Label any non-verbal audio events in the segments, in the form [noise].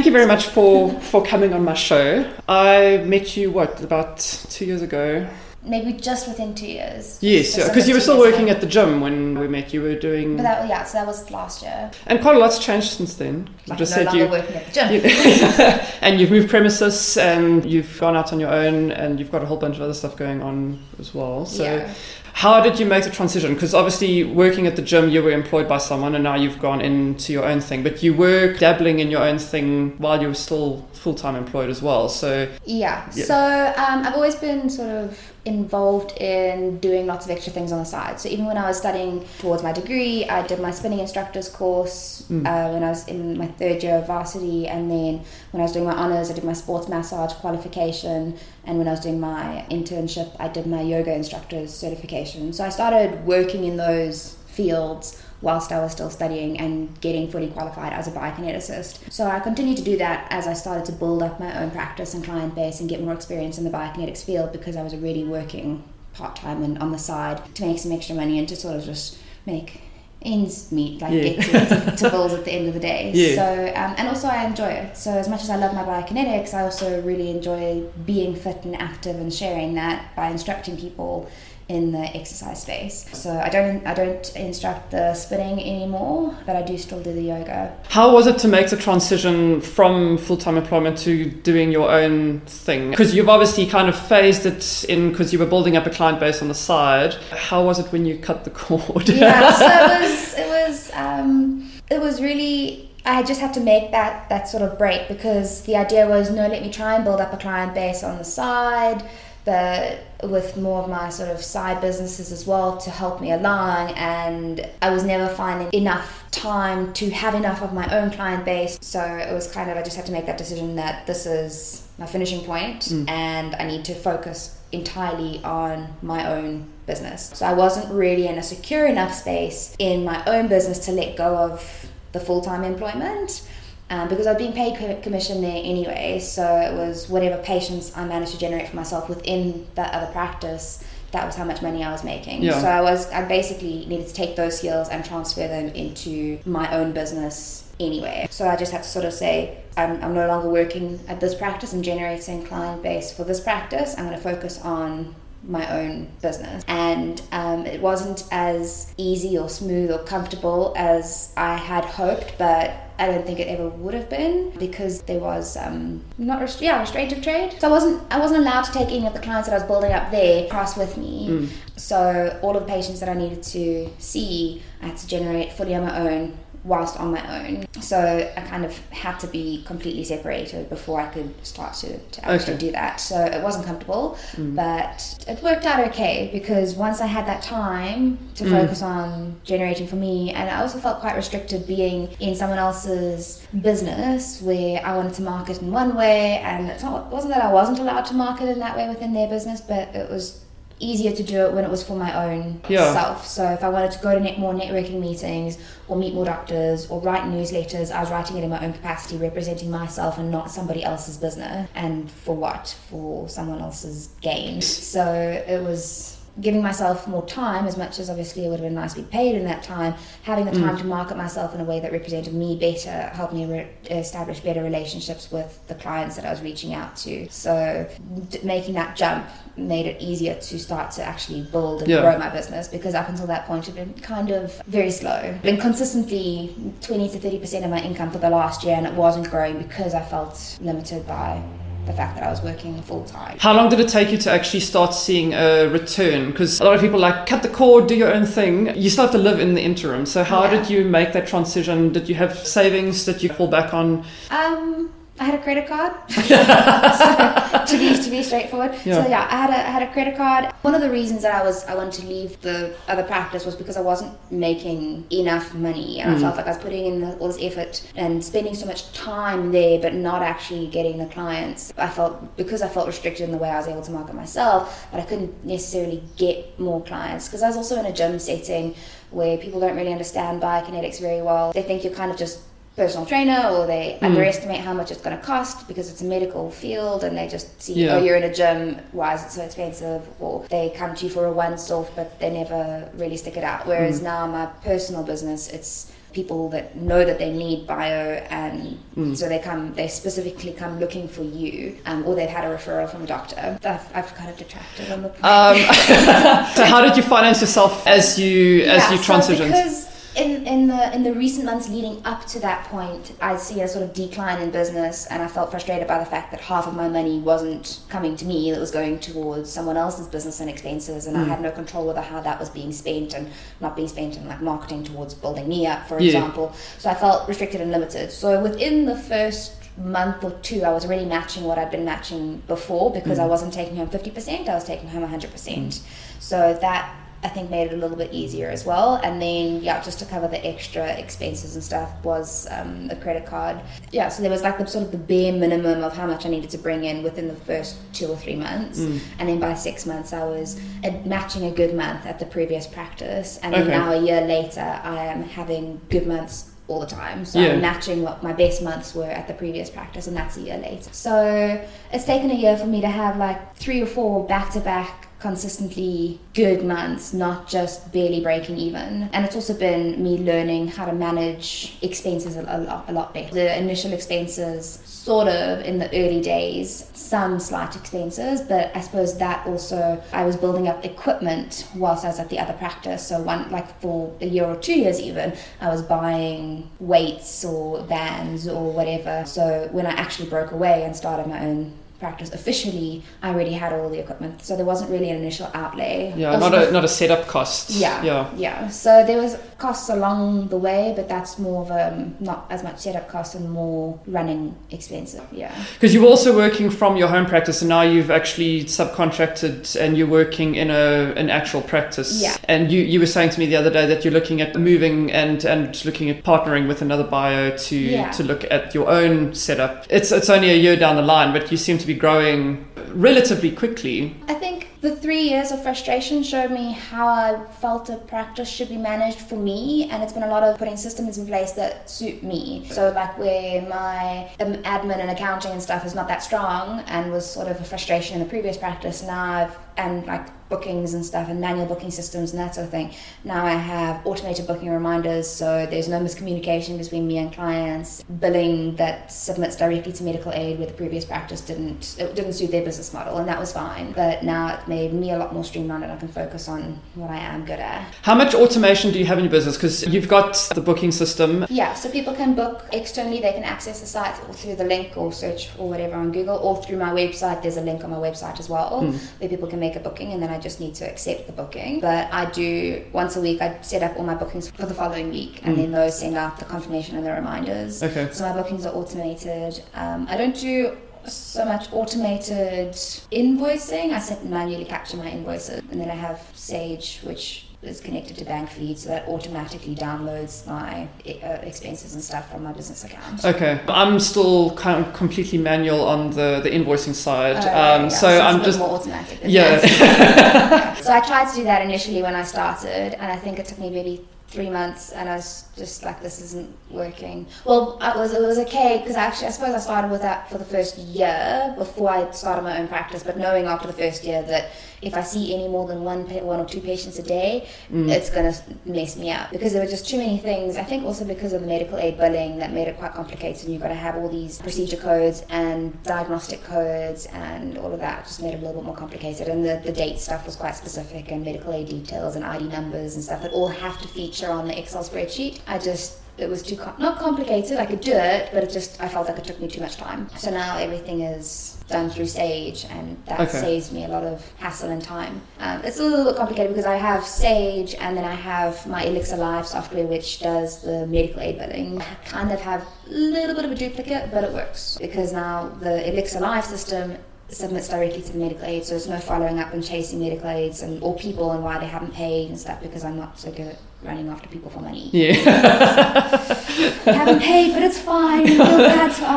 Thank you very much for for coming on my show. I met you what about two years ago. Maybe just within two years. Yes, because you were still working ago. at the gym when we met. You were doing, But that, yeah, so that was last year. and quite a lot's changed since then. Like just no said you, working at the gym. you- [laughs] and you've moved premises, and you've gone out on your own, and you've got a whole bunch of other stuff going on as well. So. yeah. How did you make the transition? Because obviously, working at the gym, you were employed by someone, and now you've gone into your own thing. But you were dabbling in your own thing while you were still full time employed as well. So, Yeah. Yeah. So um, I've always been sort of involved in doing lots of extra things on the side. So even when I was studying towards my degree, I did my spinning instructor's course Mm. uh, when I was in my third year of varsity, and then when I was doing my honors, I did my sports massage qualification, and when I was doing my internship, I did my yoga instructor's certification. So I started working in those fields whilst I was still studying and getting fully qualified as a biokineticist. So I continued to do that as I started to build up my own practice and client base and get more experience in the biokinetics field because I was already working part time and on the side to make some extra money and to sort of just make ends meet, like Yeah. get to, to, to bills at the end of the day. Yeah. So um, and also I enjoy it. So as much as I love my biokinetics, I also really enjoy being fit and active and sharing that by instructing people in the exercise space. So I don't I don't instruct the spinning anymore, but I do still do the yoga. how was it to make the transition from full time employment to doing your own thing? Because you've obviously kind of phased it in because you were building up a client base on the side. How was it when you cut the cord? yeah, so it [laughs] was it was um, it was really I just had to make that that sort of break because the idea was no, let me try and build up a client base on the side, but with more of my sort of side businesses as well to help me along and I was never finding enough time to have enough of my own client base so it was kind of I just had to make that decision that this is my finishing point Mm. and I need to focus entirely on my own business. So I wasn't really in a secure enough space in my own business to let go of the full time employment. Um, because I was being paid commission there anyway, so it was whatever patients I managed to generate for myself within that other practice. That was how much money I was making. Yeah. So I was, I basically needed to take those skills and transfer them into my own business anyway. So I just had to sort of say, I'm, I'm no longer working at this practice and generating client base for this practice. I'm going to focus on my own business. And um, it wasn't as easy or smooth or comfortable as I had hoped, but I don't think it ever would have been because there was um, not rest- yeah restraint of trade. So I wasn't I wasn't allowed to take any of the clients that I was building up there across with me. Mm. So all of the patients that I needed to see, I had to generate fully on my own whilst on my own. So I kind of had to be completely separated before I could start to, to actually Okay. do that. So it wasn't comfortable, Mm. but it worked out okay because once I had that time to Mm. focus on generating for me, and I also felt quite restricted being in someone else's business where I wanted to market in one way, and it's not, it wasn't that I wasn't allowed to market in that way within their business, but it was easier to do it when it was for my own Yeah. self. So if I wanted to go to net more networking meetings or meet more doctors or write newsletters, I was writing it in my own capacity, representing myself and not somebody else's business. And for what? For someone else's gain. So it was giving myself more time as much as obviously it would have been nice to be paid in that time having the time mm. to market myself in a way that represented me better helped me re- establish better relationships with the clients that i was reaching out to. So d- making that jump made it easier to start to actually build and Yeah. grow my business because up until that point it had been kind of very slow. Been consistently 20 to 30 percent of my income for the last year and it wasn't growing because i felt limited by the fact that i was working full time How long did it take you to actually start seeing a return? Because a lot of people like cut the cord, do your own thing. You still have to live in the interim. So how Yeah. did you make that transition? Did you have savings that you fall back on? Um, I had a credit card. [laughs] [laughs] So, to be to be straightforward. Yeah. So yeah, I had a I had a credit card. One of the reasons that I was I wanted to leave the other practice was because I wasn't making enough money, and Mm. I felt like I was putting in all this effort and spending so much time there, but not actually getting the clients. I felt because I felt restricted in the way I was able to market myself, but I couldn't necessarily get more clients because I was also in a gym setting where people don't really understand biokinetics very well. They think you're kind of just personal trainer or they Mm. underestimate how much it's going to cost because it's a medical field and they just see Yeah. oh you're in a gym why is it so expensive or they come to you for a once off but they never really stick it out whereas Mm. now my personal business it's people that know that they need bio, and Mm. so they come, they specifically come looking for you, um, or they've had a referral from a doctor. I've, I've kind of detracted on the point. Um, [laughs] so how did you finance yourself as you as Yeah, you so transitioned? because in, in the in the recent months leading up to that point, I see a sort of decline in business, and I felt frustrated by the fact that half of my money wasn't coming to me; it was going towards someone else's business and expenses, and I Mm. had no control over how that was being spent and not being spent in like marketing towards building me up, for Yeah. example. So I felt restricted and limited. So within the first month or two, I was already matching what I'd been matching before because I Mm. wasn't taking home fifty percent; I was taking home hundred percent. So that I think made it a little bit easier as well. And then yeah, just to cover the extra expenses and stuff was um, a credit card. Yeah, so there was like the sort of the bare minimum of how much I needed to bring in within the first two or three months, Mm. and then by six months I was matching a good month at the previous practice, and then Okay. now a year later I am having good months. All the time, so Yeah. I'm matching what my best months were at the previous practice, and that's a year later. So it's taken a year for me to have like three or four back to back consistently good months, not just barely breaking even. And it's also been me learning how to manage expenses a, lot, a lot better. The initial expenses, sort of in the early days, some slight expenses, but I suppose that also I was building up equipment whilst I was at the other practice. So one like for a year or two years even, I was buying weights or bands or whatever. So when I actually broke away and started my own practice officially, I already had all the equipment, so there wasn't really an initial outlay. yeah, not a not a setup cost. yeah, yeah. yeah. So there was costs along the way, but that's more of a not as much setup cost and more running expenses. Yeah. Because you were also working from your home practice, and now you've actually subcontracted and you're working in a an actual practice. Yeah. And you, you were saying to me the other day that you're looking at moving and and looking at partnering with another bio to Yeah. to look at your own setup. It's it's only a year down the line, but you seem to be growing relatively quickly. I think the three years of frustration showed me how I felt a practice should be managed for me, and it's been a lot of putting systems in place that suit me. So, like where my um, admin and accounting and stuff is not that strong, and was sort of a frustration in the previous practice. Now I've and like bookings and stuff and manual booking systems and that sort of thing. Now I have automated booking reminders, so there's no miscommunication between me and clients. Billing that submits directly to medical aid, where the previous practice didn't it didn't suit their business model, and that was fine. But now it made me a lot more streamlined, and I can focus on what I am good at. How much automation do you have in your business? Because you've got the booking system. Yeah, so people can book externally. They can access the site through the link or search or whatever on Google or through my website. There's a link on my website as well Mm. where people can make a booking and then I just need to accept the booking. But I do once a week. I set up all my bookings for the following week and Mm. then those send out the confirmation and the reminders. Okay. So my bookings are automated. Um, I don't do so much automated invoicing. I sit manually capture my invoices, and then I have Sage, which is connected to bank feed, so that automatically downloads my uh, expenses and stuff from my business account. Okay, I'm still kind of completely manual on the, the invoicing side. Uh, um, yeah, so it's a I'm just more automatic. than yeah. [laughs] so I tried to do that initially when I started, and I think it took me maybe three months, and I was just like, "This isn't working." Well, I was it was okay because actually, I suppose I started with that for the first year before I started my own practice. But knowing after the first year that if I see any more than one one or two patients a day, Mm. it's gonna mess me up because there were just too many things. I think also because of the medical aid billing that made it quite complicated. And you've got to have all these procedure codes and diagnostic codes and all of that. Just made it a little bit more complicated. And the, the date stuff was quite specific and medical aid details and ID numbers and stuff that all have to feature on the Excel spreadsheet. I just it was too com- not complicated. I could do it, but it just I felt like it took me too much time. So now everything is done through Sage, and that Okay. saves me a lot of hassle and time. Um, it's a little bit complicated because I have Sage, and then I have my Elixir Live software, which does the medical aid billing. I kind of have a little bit of a duplicate, but it works because now the Elixir Live system submits directly to the medical aid, so there's no following up and chasing medical aids and or people and why they haven't paid and stuff because I'm not so good at running after people for money. yeah. [laughs] haven't paid, but it's fine. Feel bad to.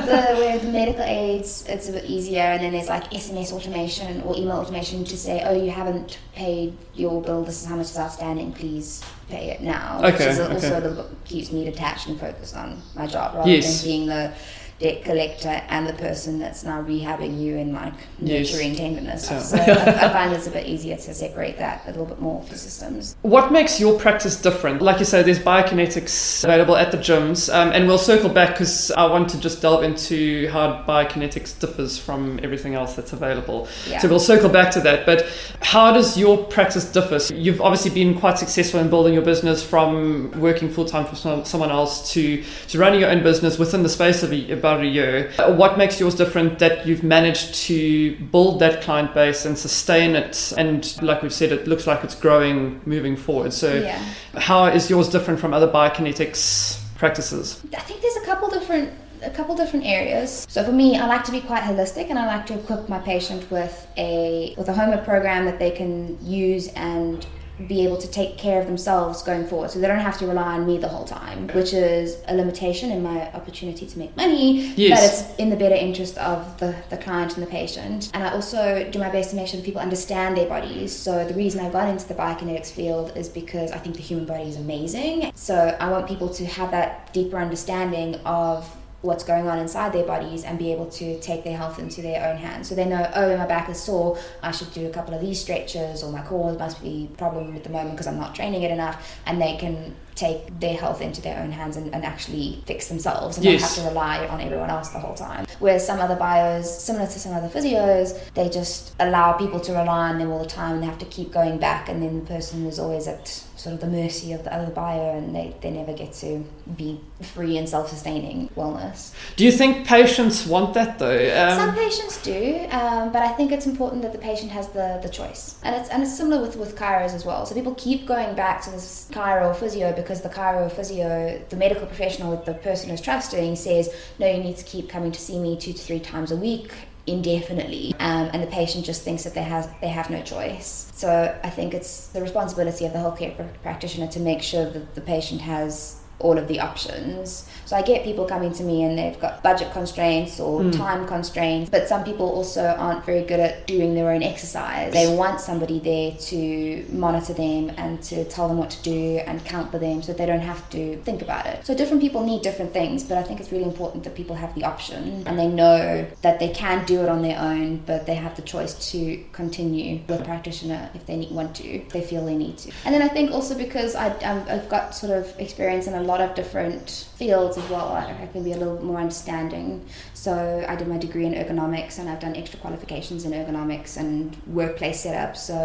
[laughs] The, with medical aids, it's a bit easier, and then there's like SMS automation or email automation to say, oh, you haven't paid your bill, this is how much is outstanding, please pay it now. Okay, Which is okay. also a little bit keeps me detached and focused on my job rather Yes. than being the debt collector and the person that's now rehabbing you and like Yes. nurturing tenderness. Yeah. So I, I [laughs] find it's a bit easier to separate that a little bit more for systems. What makes your practice different? Like you say, there's biokinetics available at the gyms, um, and we'll circle back because I want to just delve into how biokinetics differs from everything else that's available. Yeah. So we'll circle back to that. But how does your practice differ? So you've obviously been quite successful in building your business from working full time for some, someone else to, to running your own business within the space of a, about a year. What makes yours different that you've managed to build that client base and sustain it? And like we've said, it looks like it's growing moving forward. So yeah. how is yours different from other biokinetics practices? I think there's a couple different a couple different areas. So for me, I like to be quite holistic and I like to equip my patient with a with a homework program that they can use and be able to take care of themselves going forward. So they don't have to rely on me the whole time which is a limitation in my opportunity to make money Yes. but it's in the better interest of the, the client and the patient. And i also do my best to make sure that people understand their bodies. So the reason i got into the biokinetics field is because i think the human body is amazing. So i want people to have that deeper understanding of what's going on inside their bodies and be able to take their health into their own hands. So they know, oh, my back is sore, I should do a couple of these stretches, or my core must be problem at the moment because I'm not training it enough, and they can take their health into their own hands and, and actually fix themselves and Yes. not have to rely on everyone else the whole time. Whereas some other bios, similar to some other physios, they just allow people to rely on them all the time and they have to keep going back, and then the person is always at sort of the mercy of the other bio and they, they never get to be free and self-sustaining wellness. Do you think patients want that though? Some Um, patients do, um, but I think it's important that the patient has the, the choice. And it's and it's similar with, with chiros as well. So people keep going back to this chiro or physio because the chiro physio, the medical professional, the person who's trusting says, no, you need to keep coming to see me two to three times a week indefinitely. Um, and the patient just thinks that they have they have no choice. So i think it's the responsibility of the healthcare pr- practitioner to make sure that the patient has all of the options. So i get people coming to me and they've got budget constraints or Mm. time constraints but some people also aren't very good at doing their own exercise. They want somebody there to monitor them and to tell them what to do and count for them so they don't have to think about it. So different people need different things but i think it's really important that people have the option and they know that they can do it on their own but they have the choice to continue with a practitioner if they need, want to if they feel they need to. And then i think also because I, i've got sort of experience in a lot of different fields as well. I, can be a little more understanding. So i did my degree in ergonomics and i've done extra qualifications in ergonomics and workplace setup. So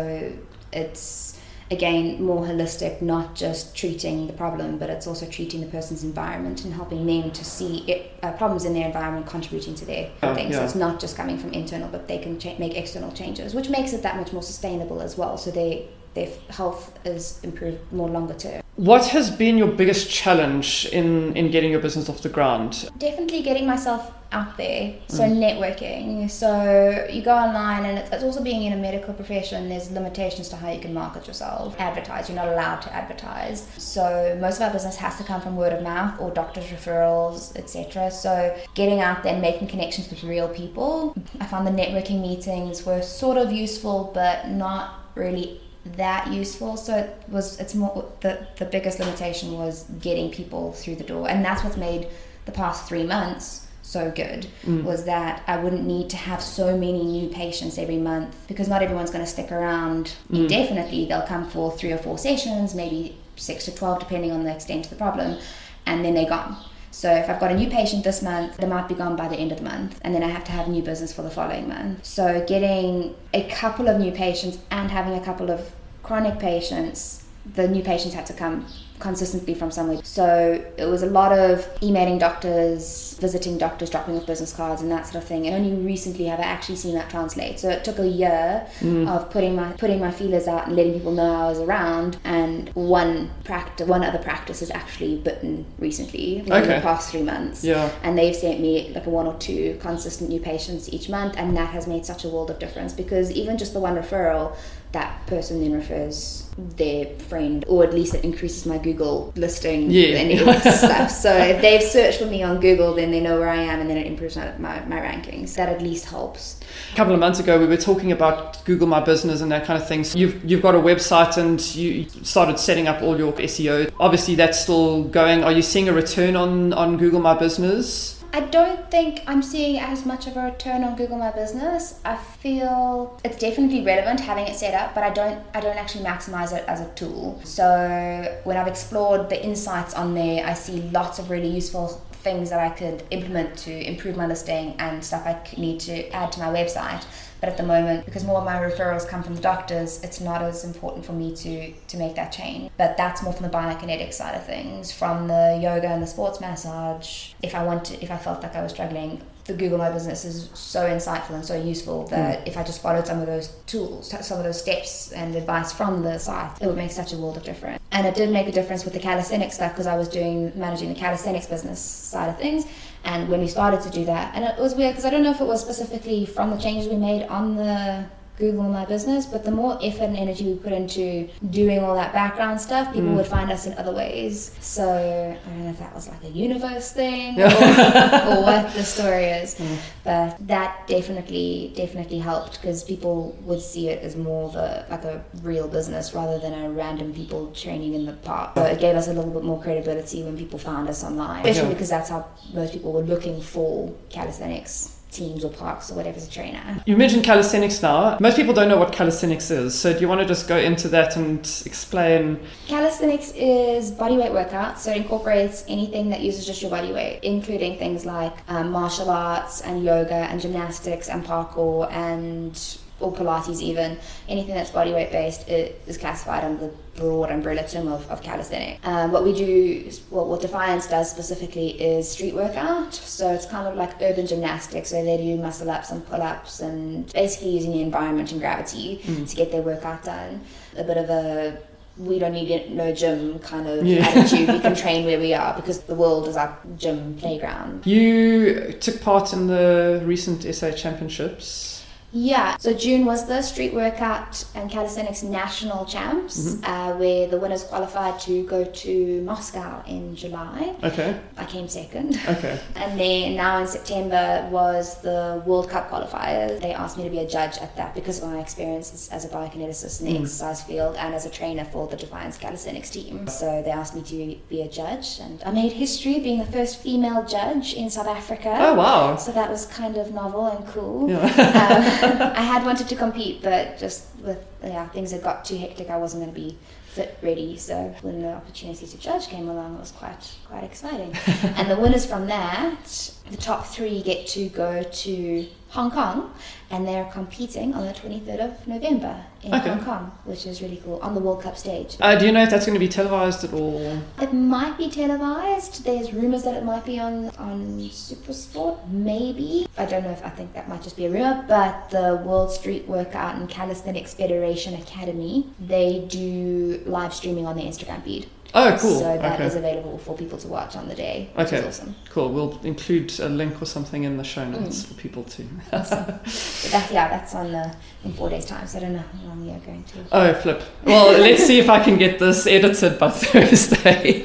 it's again more holistic not just treating the problem but it's also treating the person's environment and helping them to see it, uh, problems in their environment contributing to their Yeah, things. So it's not just coming from internal but they can cha- make external changes which makes it that much more sustainable as well. So they their health is improved more longer term what has been your biggest challenge in, in getting your business off the ground? definitely getting myself out there so Mm. networking. So you go online and it's, it's also being in a medical profession there's limitations to how you can market yourself. Advertise you're not allowed to advertise. So most of our business has to come from word of mouth or doctors referrals etc so getting out there and making connections with real people. I found the networking meetings were sort of useful but not really that useful so it was it's more the the biggest limitation was getting people through the door and that's what's made the past three months so good Mm. was that I wouldn't need to have so many new patients every month because not everyone's going to stick around Mm. indefinitely. They'll come for three or four sessions, maybe six to 12, depending on the extent of the problem, and then they're gone. So if I've got a new patient this month, they might be gone by the end of the month, and then I have to have new business for the following month. So getting a couple of new patients and having a couple of chronic patients, the new patients had to come consistently from somewhere. So it was a lot of emailing doctors, visiting doctors, dropping off business cards, and that sort of thing. And only recently have I actually seen that translate. So it took a year Mm. of putting my putting my feelers out and letting people know I was around. And one practice, one other practice has actually bitten recently in Okay. the past three months Yeah. and they've sent me like a one or two consistent new patients each month and that has made such a world of difference because even just the one referral that person then refers their friend, or at least it increases my Google listing Yeah. and stuff. So [laughs] if they've searched for me on Google, then they know where I am, and then it improves my, my, my rankings. That at least helps. A couple of months ago, we were talking about Google My Business and that kind of thing. So you've you've got a website and you started setting up all your SEO. Obviously, that's still going. Are you seeing a return on on Google My Business? I don't think I'm seeing as much of a return on Google My Business. I feel it's definitely relevant having it set up, but I don't I don't actually maximize it as a tool. So when I've explored the insights on there, I see lots of really useful things that I could implement to improve my listing and stuff I need to add to my website. But at the moment, because more of my referrals come from the doctors, it's not as important for me to to make that change. But that's more from the biokinetic side of things, from the yoga and the sports massage. If I want to, if I felt like I was struggling, the Google My Business is so insightful and so useful that hmm. if I just followed some of those tools, some of those steps and advice from the site, it would make such a world of difference. And it did make a difference with the calisthenics stuff because I was doing managing the calisthenics business side of things. And when we started to do that, and it was weird because I don't know if it was specifically from the changes we made on the Google My Business, but the more effort and energy we put into doing all that background stuff, people Mm. would find us in other ways. So I don't know if that was like a universe thing [laughs] or, or what the story is, Mm. but that definitely definitely helped because people would see it as more of a like a real business rather than a random people training in the park. So it gave us a little bit more credibility when people found us online, especially Yeah. because that's how most people were looking for calisthenics teams or parks or whatever as a trainer. You mentioned calisthenics now. Most people don't know what calisthenics is. So do you want to just go into that and explain? Calisthenics is bodyweight workout, so it incorporates anything that uses just your body weight, including things like um, martial arts and yoga and gymnastics and parkour and or Pilates even. Anything that's bodyweight based it is classified under the broad umbrella term of, of calisthenic. Um, what we do, well, what Defiance does specifically is street workout. So it's kind of like urban gymnastics, so they do muscle ups and pull ups and basically using the environment and gravity Mm. to get their workout done. A bit of a we don't need it, no gym kind of Yeah. attitude. We can [laughs] train where we are because the world is our gym playground. You took part in the recent SA Championships. Yeah, so June was the street workout and calisthenics national champs, Mhm. uh, where the winners qualified to go to Moscow in July. Okay. I came second. Okay. [laughs] And then now in September was the World Cup qualifiers. They asked me to be a judge at that because of my experience as, as a biokineticist in the Mm. exercise field and as a trainer for the Defiance Calisthenics team. So they asked me to be a judge, and I made history being the first female judge in South Africa. Oh wow. So that was kind of novel and cool. Yeah. Um, [laughs] I had wanted to compete, but just with yeah things had got too hectic, I wasn't going to be fit ready. So when the opportunity to judge came along, it was quite quite exciting. [laughs] and the winners from that, the top three get to go to Hong Kong, and they're competing on the 23rd of November in Okay. Hong Kong, which is really cool on the World Cup stage. Uh, do you know if that's going to be televised at all? It might be televised. There's rumours that it might be on on Supersport, maybe. I don't know if I think that might just be a rumour, but the World Street Workout and Calisthenics Federation Academy, they do live streaming on their Instagram feed. Oh, cool. So that is okay. available for people to watch on the day, Okay. is awesome. Cool. We'll include a link or something in the show notes Mm. for people to. Awesome. [laughs] That, yeah, that's on the in four days' time. So I don't know how long you're going to. Oh, flip. Well, let's see if I can get this edited by [laughs] Thursday.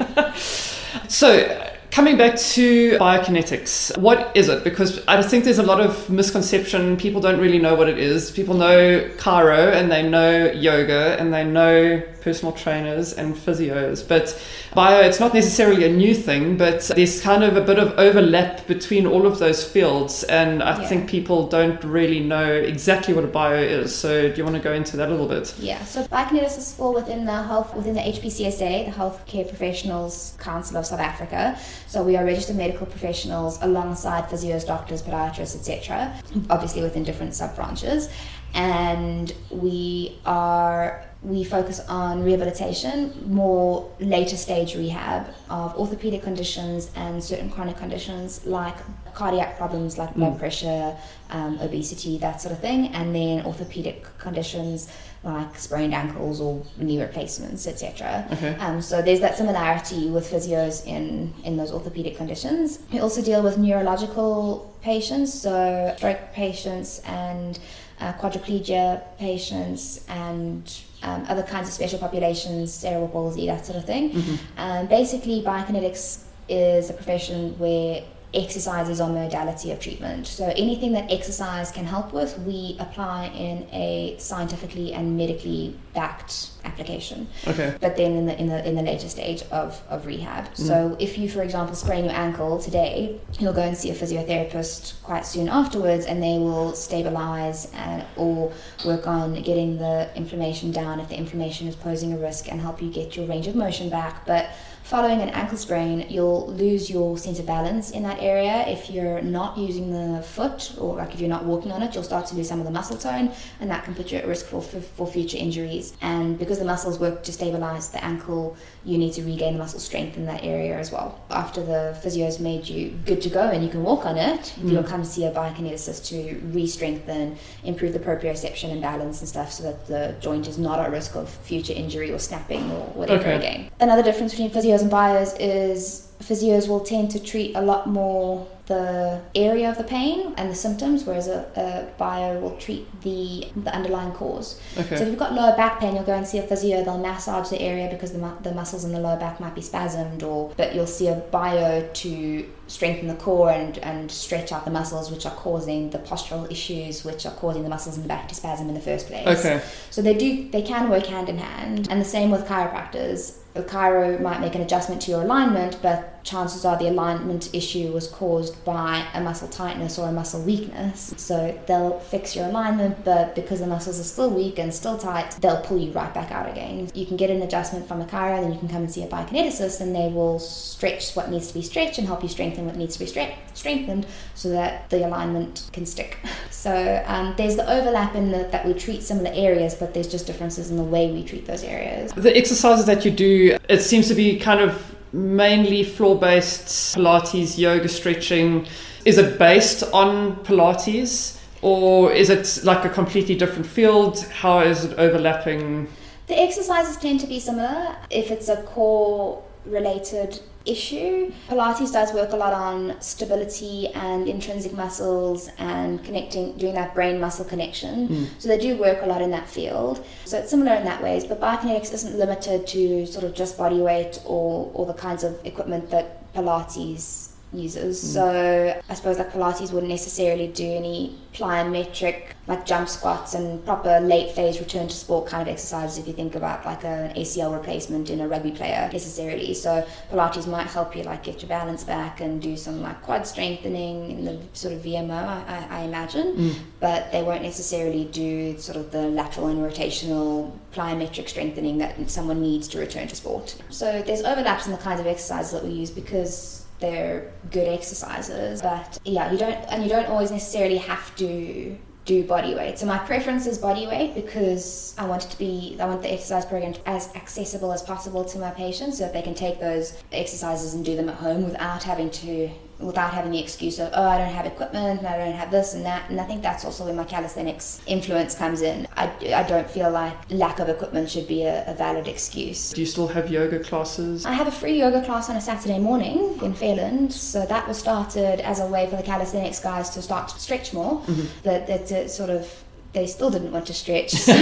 [laughs] so, coming back to biokinetics, what is it? Because I think there's a lot of misconception. People don't really know what it is. People know chiro and they know yoga and they know personal trainers and physios, but bio, it's not necessarily a new thing, but there's kind of a bit of overlap between all of those fields. And I Yeah. think people don't really know exactly what a bio is. So, do you want to go into that a little bit? Yeah, so biokineticists fall within the health within the HPCSA, the Healthcare Professionals Council of South Africa. So we are registered medical professionals alongside physios, doctors, podiatrists, etc. Obviously within different sub branches, and we are we focus on rehabilitation, more later stage rehab of orthopedic conditions and certain chronic conditions like cardiac problems like blood Mm. pressure, um, obesity, that sort of thing, and then orthopedic conditions like sprained ankles or knee replacements, etc. Okay. Um, so there's that similarity with physios in, in those orthopedic conditions. We also deal with neurological patients, so stroke patients and uh, quadriplegia patients and um, other kinds of special populations, cerebral palsy, that sort of thing. Mhm. Um, basically, biokinetics is a profession where exercise is our modality of treatment. So anything that exercise can help with, we apply in a scientifically and medically backed application. Okay. But then in the in the in the later stage of, of rehab. Mm. So if you, for example, sprain your ankle today, you'll go and see a physiotherapist quite soon afterwards, and they will stabilize and or work on getting the inflammation down if the inflammation is posing a risk, and help you get your range of motion back. But Following an ankle sprain, you'll lose your sense of balance in that area. If you're not using the foot, or like if you're not walking on it, you'll start to lose some of the muscle tone, and that can put you at risk for, for, for future injuries. And because the muscles work to stabilize the ankle, you need to regain the muscle strength in that area as well. After the physio's made you good to go and you can walk on it, you'll mm. come see a biokineticist to re-strengthen, improve the proprioception and balance and stuff so that the joint is not at risk of future injury or snapping or whatever Okay. again. Another difference between physios and bios is physios will tend to treat a lot more the area of the pain and the symptoms, whereas a, a bio will treat the the underlying cause. Okay. So if you've got lower back pain, you'll go and see a physio. They'll massage the area because the, mu- the muscles in the lower back might be spasmed, or but you'll see a bio to strengthen the core and, and stretch out the muscles which are causing the postural issues which are causing the muscles in the back to spasm in the first place. Okay. So they do they can work hand in hand, and the same with chiropractors. A chiro might make an adjustment to your alignment, but chances are the alignment issue was caused by a muscle tightness or a muscle weakness. So they'll fix your alignment, but because the muscles are still weak and still tight, they'll pull you right back out again. You can get an adjustment from a chiro, then you can come and see a biokineticist, and they will stretch what needs to be stretched and help you strengthen what needs to be stre- strengthened so that the alignment can stick. [laughs] So um, there's the overlap in the, that we treat similar areas, but there's just differences in the way we treat those areas. The exercises that you do, it seems to be kind of mainly floor based Pilates, yoga, stretching. Is it based on Pilates or is it like a completely different field? How is it overlapping? The exercises tend to be similar if it's a core related issue. Pilates does work a lot on stability and intrinsic muscles and connecting, doing that brain muscle connection. Mm. So they do work a lot in that field. So it's similar in that ways, but biokinetics isn't limited to sort of just body weight or, or the kinds of equipment that Pilates uses. Mm. So I suppose that Pilates wouldn't necessarily do any plyometric like jump squats and proper late phase return to sport kind of exercises if you think about like an ACL replacement in a rugby player necessarily. So Pilates might help you like get your balance back and do some like quad strengthening in the sort of VMO I, I, I imagine. Mm. But they won't necessarily do sort of the lateral and rotational plyometric strengthening that someone needs to return to sport. So there's overlaps in the kinds of exercises that we use because they're good exercises but yeah you don't and you don't always necessarily have to do body weight. So my preference is body weight because i want it to be i want the exercise program as accessible as possible to my patients so that they can take those exercises and do them at home without having to without having the excuse of oh i don't have equipment and i don't have this and that and i think that's also where my calisthenics influence comes in i, I don't feel like lack of equipment should be a, a valid excuse Do you still have yoga classes? I have a free yoga class on a Saturday morning in Fairland, so that was started as a way for the calisthenics guys to start to stretch more. That that uh, sort of they still didn't want to stretch, [laughs] so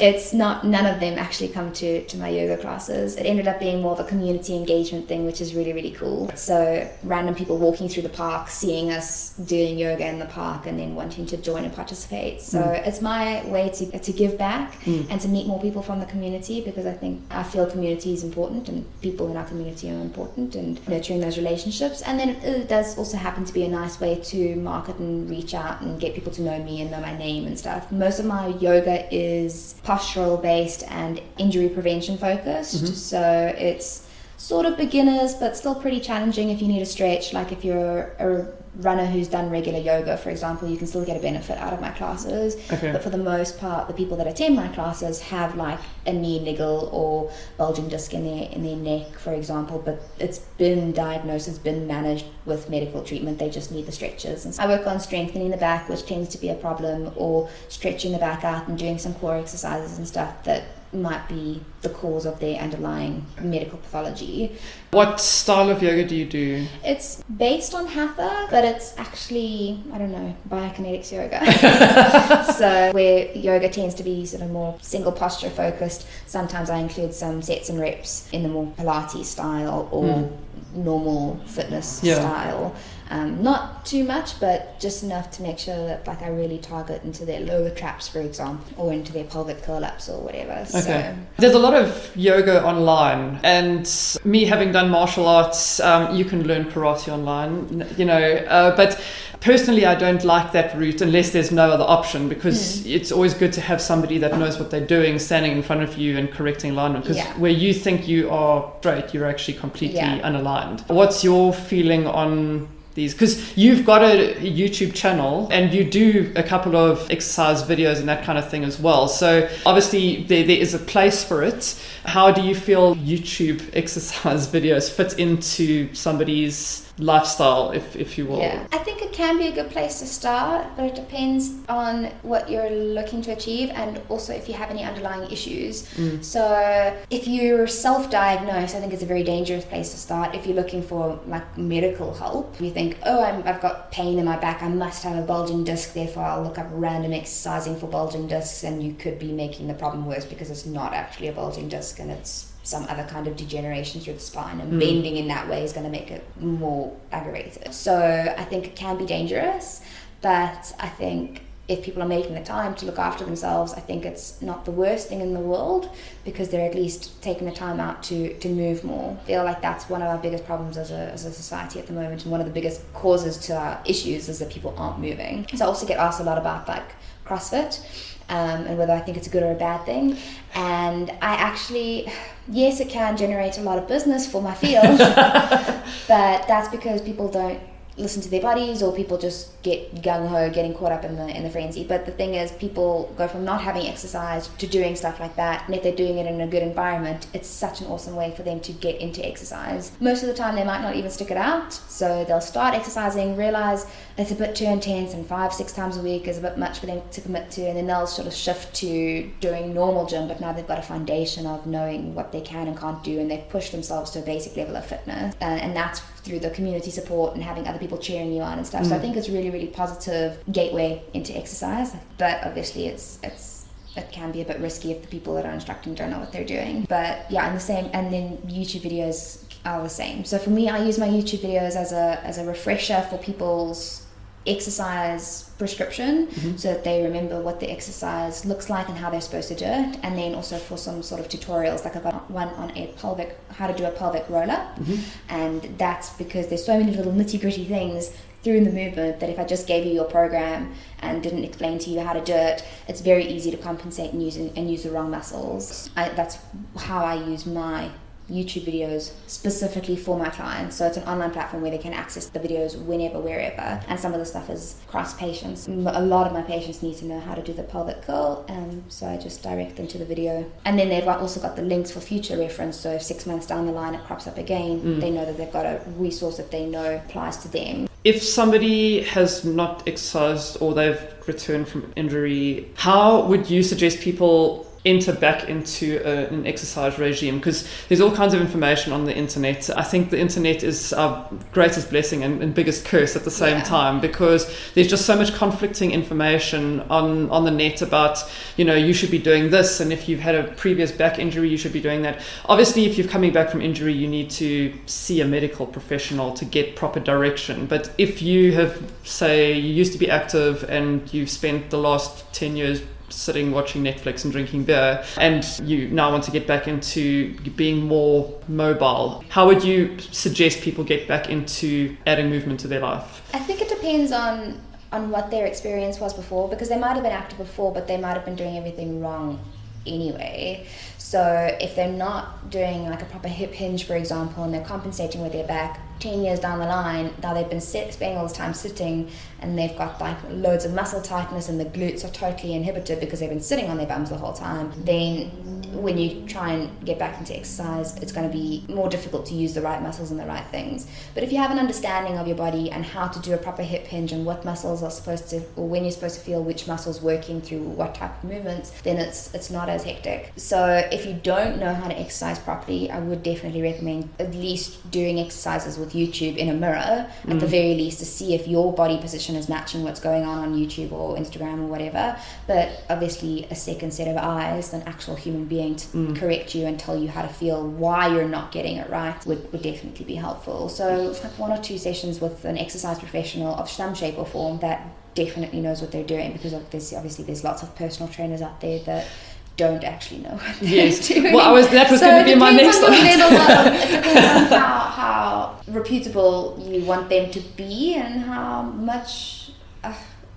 it's not none of them actually come to to my yoga classes. It ended up being more of a community engagement thing, which is really really cool. So random people walking through the park, seeing us doing yoga in the park, and then wanting to join and participate. So mm. it's my way to to give back mm. and to meet more people from the community because I think I feel community is important and people in our community are important and nurturing those relationships. And then it does also happen to be a nice way to market and reach out and get people to know me and know my name and stuff. Most of my yoga is postural based and injury prevention focused. Mm-hmm. So it's sort of beginners but still pretty challenging if you need a stretch like if you're a runner who's done regular yoga for example you can still get a benefit out of my classes Okay. but for the most part the people that attend my classes have like a knee niggle or bulging disc in their in their neck for example but it's been diagnosed it's been managed with medical treatment they just need the stretches and so i work on strengthening the back which tends to be a problem or stretching the back out and doing some core exercises and stuff that might be the cause of their underlying medical pathology What style of yoga do you do? it's based on hatha, but but it's actually I don't know biokinetics yoga. [laughs] so where yoga tends to be sort of more single posture focused. Sometimes I include some sets and reps in the more Pilates style or mm. normal fitness yeah. style. Um, not too much, but just enough to make sure that like I really target into their lower traps, for example, or into their pelvic curl ups or whatever. Okay. So. There's a lot of yoga online, and me having done martial arts, um, you can learn karate online, you know, uh, but personally i don't like that route unless there's no other option because mm. it's always good to have somebody that knows what they're doing standing in front of you and correcting alignment because yeah. where you think you are straight you're actually completely yeah. unaligned what's your feeling on these because you've got a YouTube channel and you do a couple of exercise videos and that kind of thing as well. So obviously there, there is a place for it. How do you feel YouTube [laughs] exercise videos fit into somebody's lifestyle, if, if you will. Yeah, I think it can be a good place to start, but it depends on what you're looking to achieve and also if you have any underlying issues. Mm. So, if you're self diagnosed, I think it's a very dangerous place to start. If you're looking for like medical help, you think, oh, i have got pain in my back, I must have a bulging disc, therefore I'll look up random exercising for bulging discs, and you could be making the problem worse because it's not actually a bulging disc and it's some other kind of degeneration through the spine and mm. bending in that way is going to make it more aggravated. So I think it can be dangerous, but I think if people are making the time to look after themselves, I think it's not the worst thing in the world because they're at least taking the time out to, to move more. I feel like that's one of our biggest problems as a, as a society at the moment, and one of the biggest causes to our issues is that people aren't moving. So I also get asked a lot about like CrossFit um, and whether I think it's a good or a bad thing. And I actually, yes, it can generate a lot of business for my field, [laughs] but that's because people don't listen to their bodies or people just get gung ho, getting caught up in the in the frenzy. But the thing is, people go from not having exercise to doing stuff like that, and if they're doing it in a good environment, it's such an awesome way for them to get into exercise. Most of the time, they might not even stick it out, so they'll start exercising, realize it's a bit too intense, and five six times a week is a bit much for them to commit to, and then they'll sort of shift to doing normal gym. But now they've got a foundation of knowing what they can and can't do, and they've pushed themselves to a basic level of fitness, uh, and that's through the community support and having other people cheering you on and stuff. Mm. So I mm. think it's really, really positive gateway into exercise. But obviously, it's it's it can be a bit risky if the people that are instructing don't know what they're doing. But yeah, and the same, and then YouTube videos are the same. So for me, I use my YouTube videos as a as a refresher for people's exercise prescription mm-hmm. so that they remember what the exercise looks like and how they're supposed to do it and then also for some sort of tutorials like i've got one on a pelvic how to do a pelvic roll up mm-hmm. and that's because there's so many little nitty gritty things through the movement that if I just gave you your program and didn't explain to you how to do it, it's very easy to compensate and use and use the wrong muscles. I, that's how I use my YouTube videos specifically for my clients. So it's an online platform where they can access the videos whenever, wherever. And some of the stuff is cross patients. A lot of my patients need to know how to do the pelvic curl, and so I just direct them to the video. And then they've also got the links for future reference. So if six months down the line it crops up again, mm. they know that they've got a resource that they know applies to them. If somebody has not exercised or they've returned from injury, how would you suggest people enter back into a, an exercise regime because there's all kinds of information on the internet. I think the internet is our greatest blessing and, and biggest curse at the same yeah. time because there's just so much conflicting information on, on the net about, you know, you should be doing this and if you've had a previous back injury, you should be doing that. Obviously, if you're coming back from injury, you need to see a medical professional to get proper direction. But if you have, say, you used to be active and you've spent the last 10 years sitting watching Netflix and drinking beer, and you now want to get back into being more mobile, how would you suggest people get back into adding movement to their life? I think it depends on on what their experience was before because they might have been active before, but they might have been doing everything wrong anyway. So if they're not doing like a proper hip hinge, for example, and they're compensating with their back, 10 years down the line, now they've been sit, spending all this time sitting and they've got like loads of muscle tightness and the glutes are totally inhibited because they've been sitting on their bums the whole time, then when you try and get back into exercise, it's going to be more difficult to use the right muscles and the right things. But if you have an understanding of your body and how to do a proper hip hinge and what muscles are supposed to, or when you're supposed to feel which muscles working through what type of movements, then it's it's not as hectic. So if you don't know how to exercise properly, I would definitely recommend at least doing exercises with YouTube in a mirror at the mm. very least to see if your body position is matching what's going on on YouTube or Instagram or whatever. But obviously, a second set of eyes, an actual human being to mm. correct you and tell you how to feel why you're not getting it right would, would definitely be helpful. So, it's like one or two sessions with an exercise professional of some shape or form that definitely knows what they're doing because obviously there's lots of personal trainers out there that don't actually know what they're Yes. [laughs] doing. Well, I was that was So going to be my next. on the level of- [laughs] it depends on how, how reputable you want them to be and how much uh,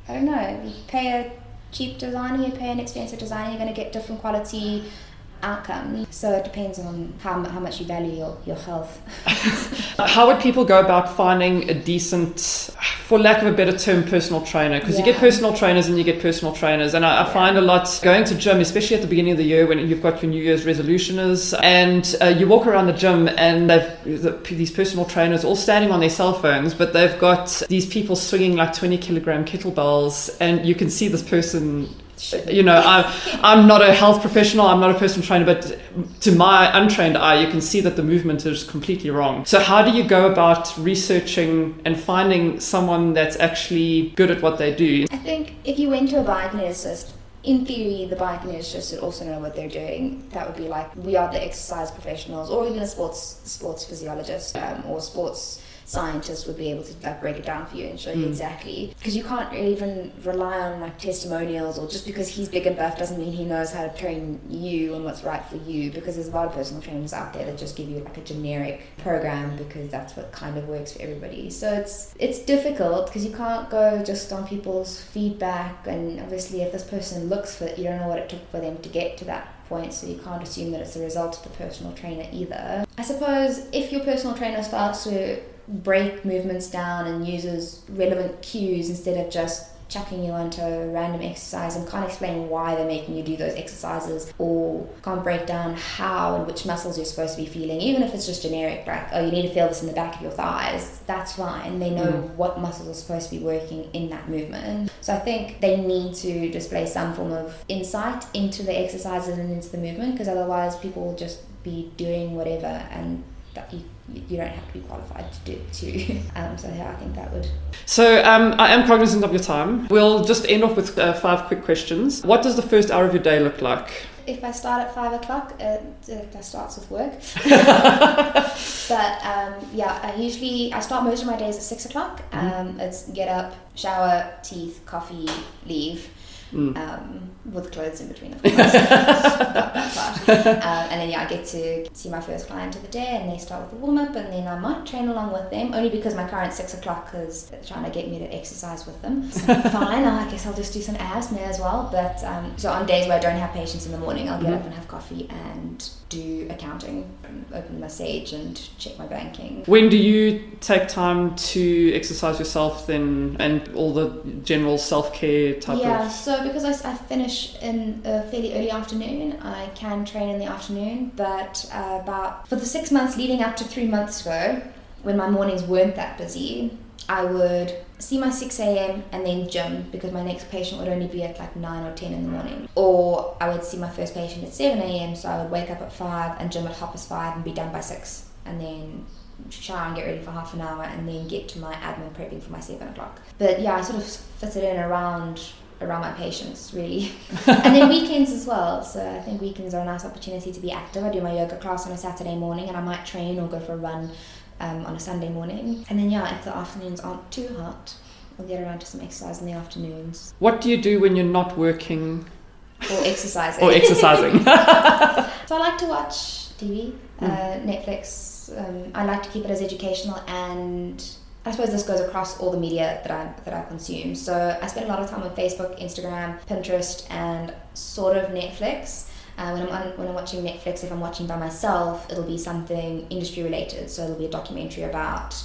I don't know. You pay a cheap designer, you pay an expensive designer, you're going to get different quality outcome. So it depends on how, how much you value your, your health. [laughs] How would people go about finding a decent, for lack of a better term, personal trainer? Because you get personal trainers and you get personal trainers. And I, I find a lot going to gym, especially at the beginning of the year when you've got your New Year's resolutioners, and uh, you walk around the gym and they've the, these personal trainers all standing on their cell phones, but they've got these people swinging like 20 kilogram kettlebells, and you can see this person you know I'm, I'm not a health professional i'm not a personal trainer but to my untrained eye you can see that the movement is completely wrong so how do you go about researching and finding someone that's actually good at what they do I think if you went to a biokineticist, in theory, the biokineticists should also know what they're doing. That would be like we are the exercise professionals, or even a sports sports physiologist um, or sports scientist would be able to like break it down for you and show you mm. exactly. Because you can't even rely on like testimonials or just because he's big and buff doesn't mean he knows how to train you and what's right for you because there's a lot of personal trainers out there that just give you like a generic program because that's what kind of works for everybody. So it's it's difficult because you can't go just on people's feedback and obviously if this person looks fit you don't know what it took for them to get to that point so you can't assume that it's the result of the personal trainer either. I suppose if your personal trainer starts to break movements down and uses relevant cues instead of just chucking you onto a random exercise and can't explain why they're making you do those exercises or can't break down how and which muscles you're supposed to be feeling, even if it's just generic, like, oh, you need to feel this in the back of your thighs, that's fine. They know mm. what muscles are supposed to be working in that movement. So I think they need to display some form of insight into the exercises and into the movement because otherwise people will just be doing whatever and that you you don't have to be qualified to do it too. [laughs] Um, so yeah, I think that would so um, i am cognizant of your time we'll just end off with uh, five quick questions what does the first hour of your day look like if I start at five o'clock, uh, that starts with work. [laughs] [laughs] but um, yeah, I usually I start most of my days at six o'clock. Um, it's get up, shower, teeth, coffee, leave. Um, with clothes in between, of course. [laughs] Um, and then yeah, I get to see my first client of the day, and they start with a warm up, and then I might train along with them, only because my current six o'clock is trying to get me to exercise with them. So [laughs] fine, I guess I'll just do some abs may as well. But um, so on days where I don't have patients in the morning, I'll get up and have coffee and do accounting, open my Sage and check my banking. when do you take time to exercise yourself then and all the general self-care type yeah, of so because I, I, finish in a fairly early afternoon, I can train in the afternoon. But uh, about for the six months leading up to three months ago, when my mornings weren't that busy, I would see my 6 a.m. and then gym because my next patient would only be at like 9 or 10 in the morning. Or I would see my first patient at 7 a.m. So I would wake up at 5 and gym at half past 5 and be done by 6. And then shower and get ready for half an hour and then get to my admin prepping for my 7 o'clock. But yeah, I sort of fit it in around around my patients really [laughs] and then weekends as well so i think weekends are a nice opportunity to be active i do my yoga class on a saturday morning and i might train or go for a run um, on a sunday morning and then yeah if the afternoons aren't too hot i'll get around to some exercise in the afternoons what do you do when you're not working or exercising or exercising [laughs] [laughs] So I like to watch TV, uh, Netflix. Um, I like to keep it as educational, and I suppose this goes across all the media that I that I consume. So I spend a lot of time on Facebook, Instagram, Pinterest, and sort of Netflix. Uh, when I'm on, when I'm watching Netflix, if I'm watching by myself, it'll be something industry related. So it'll be a documentary about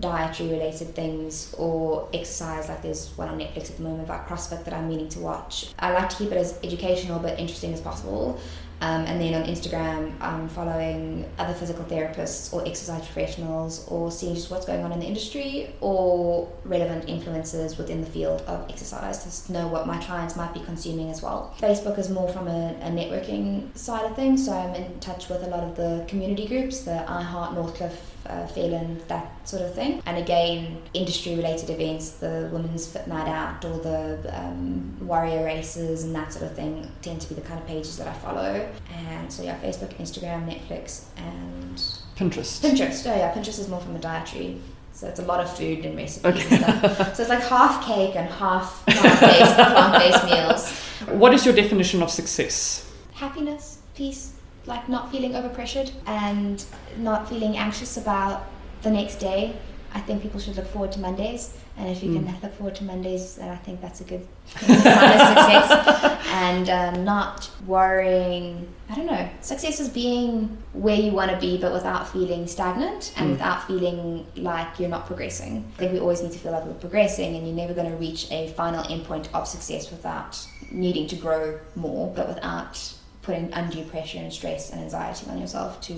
dietary related things or exercise like there's one on Netflix at the moment about CrossFit that I'm meaning to watch. I like to keep it as educational but interesting as possible. Um, and then on Instagram, I'm following other physical therapists or exercise professionals or seeing just what's going on in the industry or relevant influencers within the field of exercise to know what my clients might be consuming as well. Facebook is more from a, a networking side of things, so I'm in touch with a lot of the community groups, the iHeart Northcliffe uh, Fairland, that sort of thing. And again, industry related events, the Women's Fit Night Out or the um, warrior races and that sort of thing tend to be the kind of pages that I follow. And so, yeah, Facebook, Instagram, Netflix, and Pinterest. Pinterest. Oh, yeah, Pinterest is more from a dietary. So it's a lot of food and recipes okay. and stuff. [laughs] So it's like half cake and half plant-based, [laughs] plant-based meals. What is your definition of success? Happiness, peace, like not feeling overpressured and not feeling anxious about the next day. I think people should look forward to Mondays, and if you mm. can look forward to Mondays, then I think that's a good sign of success. [laughs] And um, not worrying. I don't know. Success is being where you want to be, but without feeling stagnant and mm. without feeling like you're not progressing. I think we always need to feel like we're progressing, and you're never going to reach a final endpoint of success without needing to grow more, but without putting undue pressure and stress and anxiety on yourself to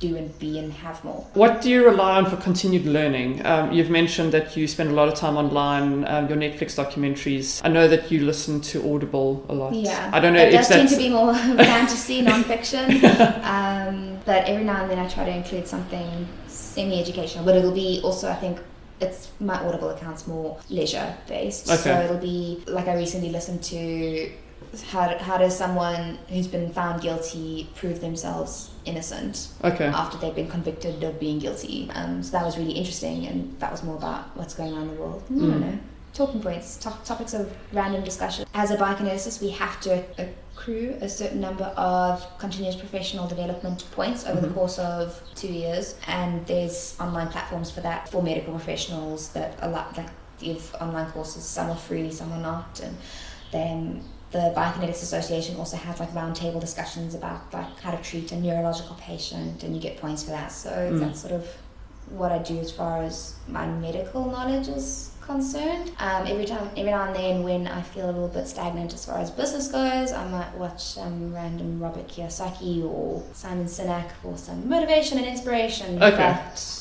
do and be and have more. What do you rely on for continued learning? Um, you've mentioned that you spend a lot of time online, um, your Netflix documentaries. I know that you listen to Audible a lot. Yeah. I don't know it does tend to be more [laughs] fantasy, non-fiction. [laughs] um, but every now and then I try to include something semi-educational, but it'll be also, I think, it's my Audible account's more leisure based. Okay. So it'll be like I recently listened to how, how does someone who's been found guilty prove themselves innocent okay. after they've been convicted of being guilty? Um, so that was really interesting, and that was more about what's going on in the world. Mm. I don't hmm. know. Talking points, to- topics of random discussion. As a biokineticist, we have to accrue a certain number of continuous professional development points over mm-hmm. the course of two years, and there's online platforms for that for medical professionals that allow that give online courses. Some are free, some are not, and then the Biokinetics Association also has like roundtable discussions about like how to treat a neurological patient, and you get points for that. So mm. that's sort of what I do as far as my medical knowledge is concerned. Um, every time, every now and then, when I feel a little bit stagnant as far as business goes, I might watch some random Robert Kiyosaki or Simon Sinek for some motivation and inspiration. Okay. But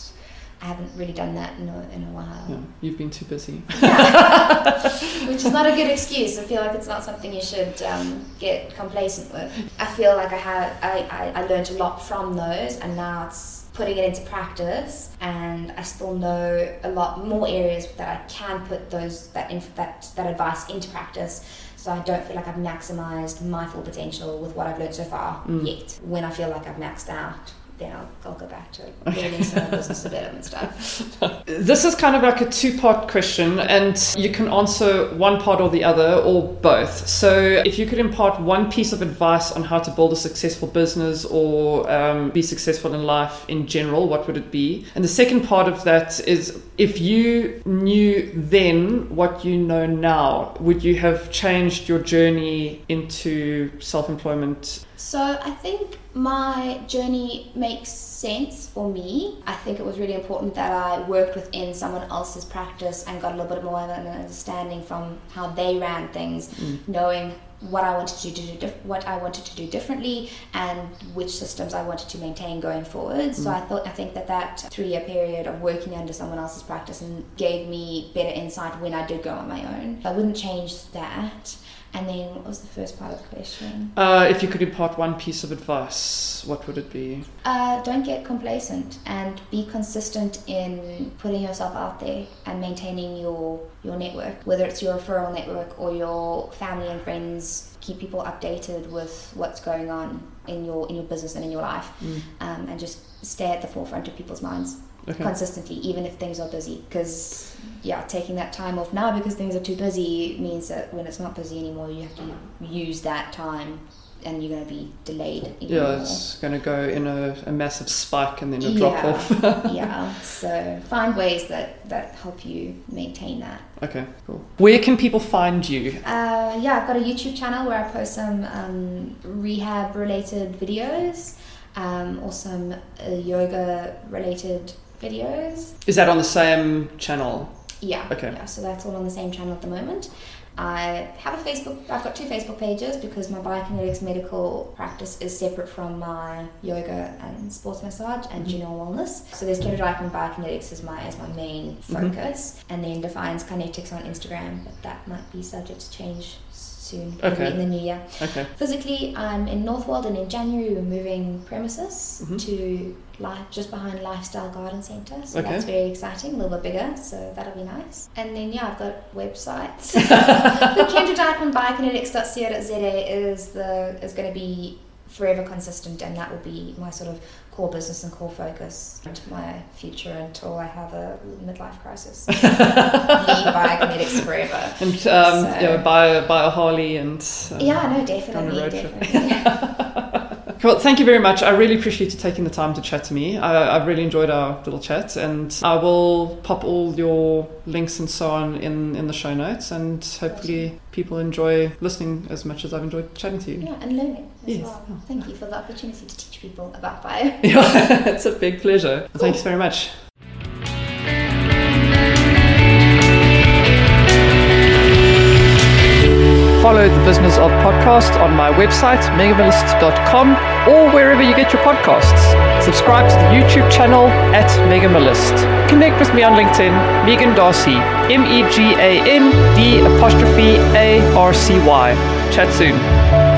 I haven't really done that in a, in a while. Yeah, you've been too busy. [laughs] Yeah. [laughs] Which is not a good excuse. I feel like it's not something you should um, get complacent with. I feel like I had I, I, I learned a lot from those and now it's putting it into practice and I still know a lot more areas that I can put those that inf- that that advice into practice so I don't feel like I've maximized my full potential with what I've learned so far mm. yet. When I feel like I've maxed out, then I'll, I'll go back to building some business development stuff. [laughs] This is kind of like a two part question, and you can answer one part or the other, or both. So, if you could impart one piece of advice on how to build a successful business or um, be successful in life in general, what would it be? And the second part of that is if you knew then what you know now, would you have changed your journey into self employment so I think my journey makes sense for me. I think it was really important that I worked within someone else's practice and got a little bit more of an understanding from how they ran things, mm. knowing what I wanted to do, what I wanted to do differently, and which systems I wanted to maintain going forward. Mm. So I thought I think that that three-year period of working under someone else's practice and gave me better insight when I did go on my own. I wouldn't change that. And then what was the first part of the question? Uh, if you could impart one piece of advice, what would it be? Uh, don't get complacent and be consistent in putting yourself out there and maintaining your your network, whether it's your referral network or your family and friends. Keep people updated with what's going on in your in your business and in your life, mm. um, and just stay at the forefront of people's minds okay. consistently, even if things are busy. Because yeah, taking that time off now because things are too busy means that when it's not busy anymore, you have to use that time and you're going to be delayed. yeah, more. it's going to go in a, a, massive spike and then a drop off. [laughs] yeah, so find ways that, that help you maintain that. Okay, cool. Where can people find you? Uh, yeah, I've got a YouTube channel where I post some um, rehab related videos um, or some uh, yoga related videos. Is that on the same channel? Yeah. Okay. Yeah, so that's all on the same channel at the moment. I have a Facebook, I've got two Facebook pages because my biokinetics medical practice is separate from my yoga and sports massage and mm-hmm. general wellness. So there's Keto Diet and Biokinetics as my, as my main mm-hmm. focus mm-hmm. and then Defiance Kinetics on Instagram, but that might be subject to change soon. Okay. in the new year. Okay. Physically, I'm in Northwold, and in January we're moving premises Mhm. to life just behind Lifestyle Garden Centre. So Okay. that's very exciting, a little bit bigger. So that'll be nice. And then yeah, I've got websites. [laughs] the Kendra and biokinetics.co.za is the is going to be forever consistent, and that will be my sort of core business and core focus into my future until I have a midlife crisis. [laughs] Leave biokinetics forever. And um, So- you know, buy buy a Harley and um, Yeah, no, go on a definitely, definitely. [laughs] [laughs] Well, thank you very much. I really appreciate you taking the time to chat to me. I, I've really enjoyed our little chat, and I will pop all your links and so on in, in the show notes, and hopefully people enjoy listening as much as I've enjoyed chatting to you. Yeah, and learning Yes. well. Oh. Thank you for the opportunity to teach people about bio. [laughs] Yeah, it's a big pleasure. Thank you very much. Follow the Business of Podcast on my website, megamillist.com, or wherever you get your podcasts. Subscribe to the YouTube channel at Megamillist. Connect with me on LinkedIn, Megan Darcy, M E G A N D apostrophe A R C Y. Chat soon.